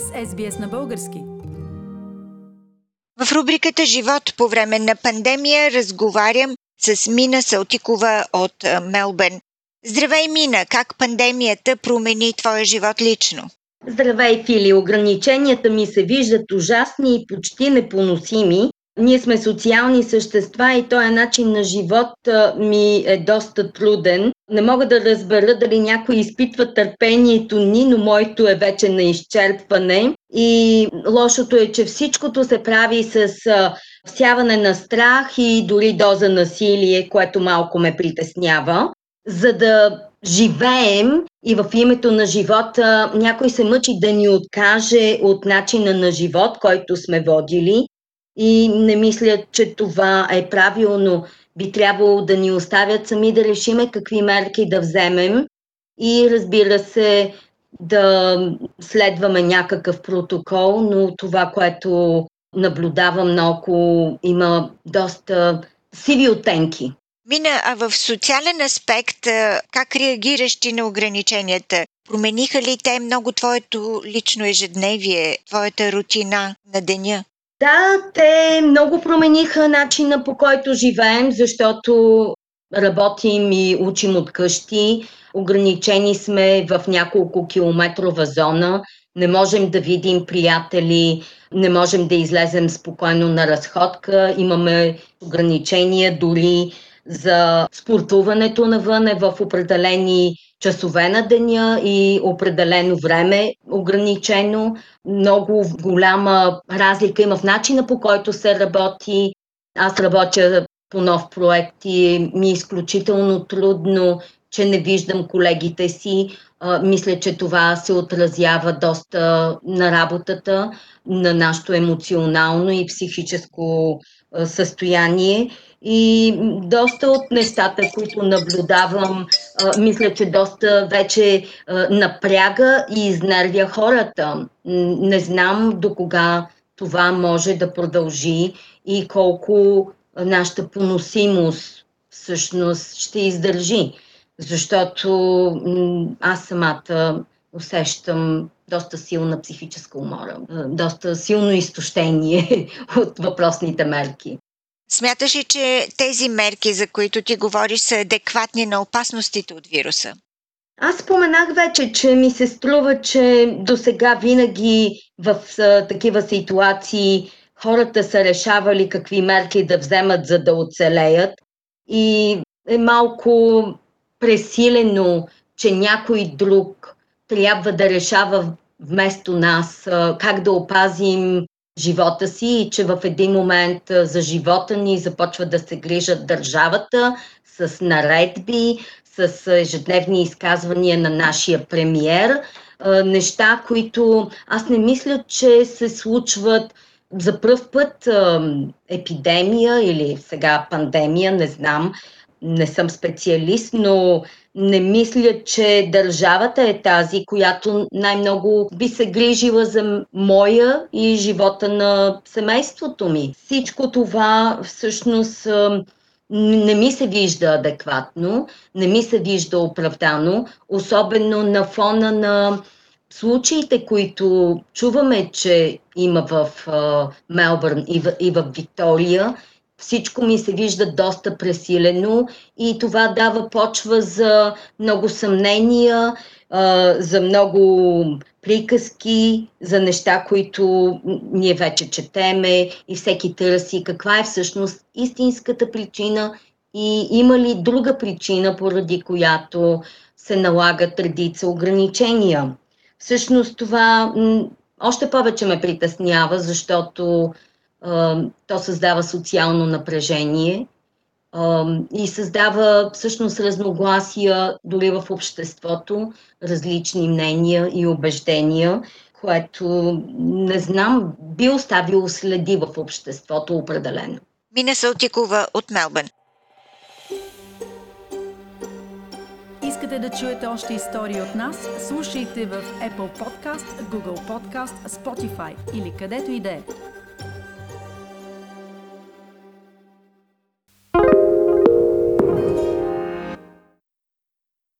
сте с SBS на български. В рубриката Живот по време на пандемия разговарям с Мина Салтикова от Мелбърн. Здравей, Мина! Как пандемията промени твоя живот лично? Здравей, Фили! Ограниченията ми се виждат ужасни и почти непоносими. Ние сме социални същества и този начин на живот ми е доста труден. Не мога да разбера дали някой изпитва търпението ни, но моето е вече на изчерпване. И лошото е, че всичкото се прави с всяване на страх и дори доза насилие, което малко ме притеснява. За да живеем и в името на живота някой се мъчи да ни откаже от начина на живот, който сме водили и не мисля, че това е правилно. Би трябвало да ни оставят сами да решиме какви мерки да вземем и разбира се да следваме някакъв протокол, но това, което наблюдавам наоколо, има доста сиви оттенки. Мина, а в социален аспект, как реагираш ти на ограниченията? Промениха ли те много твоето лично ежедневие, твоята рутина на деня? Да, те много промениха начина по който живеем, защото работим и учим от къщи. Ограничени сме в няколко километрова зона. Не можем да видим приятели, не можем да излезем спокойно на разходка. Имаме ограничения дори за спортуването навън е в определени часове на деня и определено време ограничено. Много голяма разлика има в начина по който се работи. Аз работя по нов проект и ми е изключително трудно, че не виждам колегите си. А, мисля, че това се отразява доста на работата, на нашето емоционално и психическо състояние. И доста от нещата, които наблюдавам, мисля, че доста вече напряга и изнервя хората. Не знам до кога това може да продължи и колко нашата поносимост всъщност ще издържи. Защото аз самата усещам доста силна психическа умора, доста силно изтощение от въпросните мерки. Смяташ ли, че тези мерки, за които ти говориш, са адекватни на опасностите от вируса? Аз споменах вече, че ми се струва, че до сега винаги в а, такива ситуации хората са решавали какви мерки да вземат, за да оцелеят. И е малко пресилено, че някой друг трябва да решава вместо нас как да опазим живота си и че в един момент за живота ни започва да се грижат държавата с наредби, с ежедневни изказвания на нашия премиер. Неща, които аз не мисля, че се случват за пръв път епидемия или сега пандемия, не знам, не съм специалист, но не мисля, че държавата е тази, която най-много би се грижила за моя и живота на семейството ми. Всичко това всъщност не ми се вижда адекватно, не ми се вижда оправдано, особено на фона на случаите, които чуваме, че има в Мелбърн и в, и в Виктория, всичко ми се вижда доста пресилено и това дава почва за много съмнения, за много приказки, за неща, които ние вече четеме и всеки търси каква е всъщност истинската причина и има ли друга причина, поради която се налагат редица ограничения. Всъщност това още повече ме притеснява, защото то създава социално напрежение и създава всъщност разногласия дори в обществото, различни мнения и убеждения, което не знам, би оставило следи в обществото определено. Мина Салтикова от Мелбърн. Искате да чуете още истории от нас? Слушайте в Apple Podcast, Google Podcast, Spotify или където и да е.